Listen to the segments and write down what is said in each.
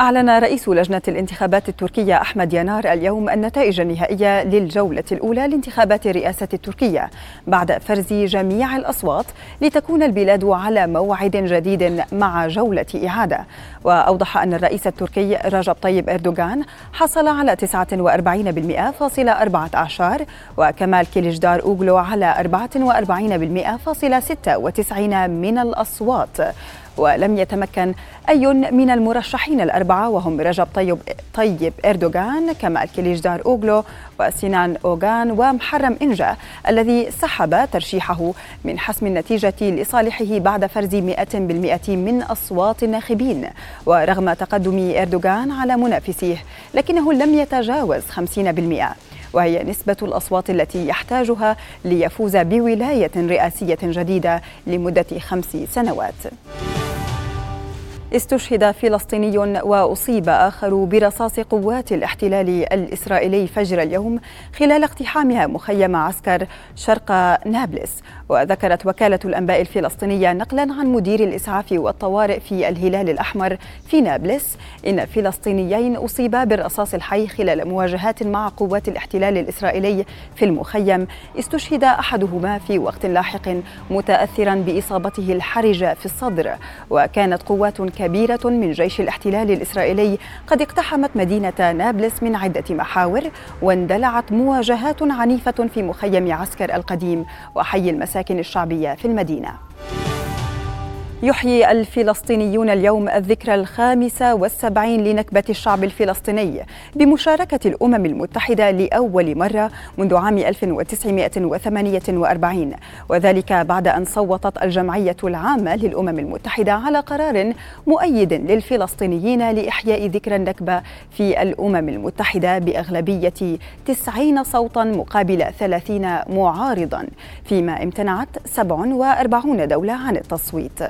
أعلن رئيس لجنة الانتخابات التركية أحمد ينار اليوم النتائج النهائية للجولة الأولى لانتخابات الرئاسة التركية بعد فرز جميع الأصوات لتكون البلاد على موعد جديد مع جولة إعادة. وأوضح أن الرئيس التركي رجب طيب أردوغان حصل على 49.14 وكمال كيليجدار أوغلو على 44.96 من الأصوات. ولم يتمكن أي من المرشحين الأربعة وهم رجب طيب, طيب إردوغان كمال كليجدار أوغلو وسنان أوغان ومحرم إنجا الذي سحب ترشيحه من حسم النتيجة لصالحه بعد فرز 100% من أصوات الناخبين ورغم تقدم إردوغان على منافسيه لكنه لم يتجاوز 50% وهي نسبة الأصوات التي يحتاجها ليفوز بولاية رئاسية جديدة لمدة خمس سنوات. استشهد فلسطيني وأصيب آخر برصاص قوات الاحتلال الإسرائيلي فجر اليوم خلال اقتحامها مخيم عسكر شرق نابلس. وذكرت وكالة الأنباء الفلسطينية نقلا عن مدير الإسعاف والطوارئ في الهلال الأحمر في نابلس إن فلسطينيين أصيبا بالرصاص الحي خلال مواجهات مع قوات الاحتلال الإسرائيلي في المخيم. استشهد أحدهما في وقت لاحق متاثرا بإصابته الحرجة في الصدر. وكانت قوات كبيرة من جيش الاحتلال الإسرائيلي قد اقتحمت مدينة نابلس من عدة محاور واندلعت مواجهات عنيفة في مخيم عسكر القديم وحي المساكن الشعبية في المدينة. يحيي الفلسطينيون اليوم الذكرى الخامسة والسبعين لنكبة الشعب الفلسطيني بمشاركة الأمم المتحدة لأول مرة منذ عام 1948 وذلك بعد أن صوتت الجمعية العامة للأمم المتحدة على قرار مؤيد للفلسطينيين لإحياء ذكرى النكبة في الأمم المتحدة بأغلبية 90 صوتا مقابل 30 معارضا فيما امتنعت 47 دولة عن التصويت.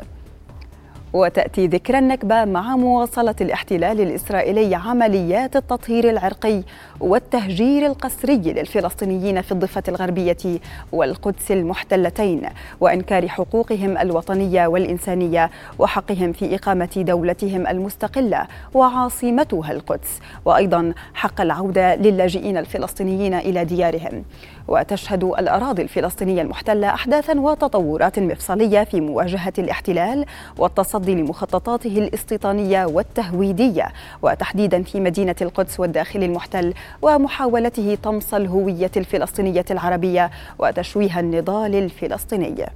وتأتي ذكرى النكبة مع مواصلة الاحتلال الإسرائيلي عمليات التطهير العرقي والتهجير القسري للفلسطينيين في الضفة الغربية والقدس المحتلتين وإنكار حقوقهم الوطنية والإنسانية وحقهم في إقامة دولتهم المستقلة وعاصمتها القدس. وأيضا حق العودة للاجئين الفلسطينيين إلى ديارهم. وتشهد الأراضي الفلسطينية المحتلة أحداثا وتطورات مفصلية في مواجهة الاحتلال والتصدي لمخططاته الاستيطانية والتهويدية وتحديدا في مدينة القدس والداخل المحتل ومحاولته طمس الهوية الفلسطينية العربية وتشويه النضال الفلسطيني.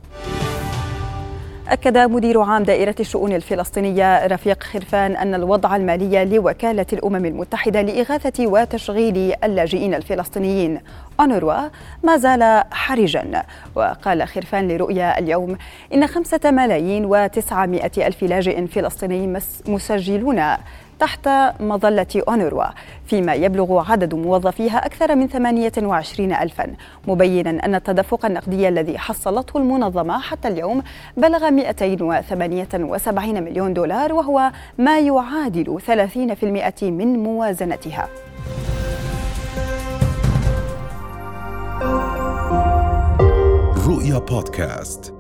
أكد مدير عام دائرة الشؤون الفلسطينية رفيق خرفان أن الوضع المالي لوكالة الأمم المتحدة لإغاثة وتشغيل اللاجئين الفلسطينيين. أونروا ما زال حرجا. وقال خرفان لرؤيا اليوم إن خمسة ملايين وتسعمائة ألف لاجئ فلسطيني مسجلون تحت مظلة أونروا فيما يبلغ عدد موظفيها أكثر من 28 ألفا. مبينا أن التدفق النقدي الذي حصلته المنظمة حتى اليوم بلغ 278 مليون دولار وهو ما يعادل 30% من موازنتها. رؤيا بودكاست.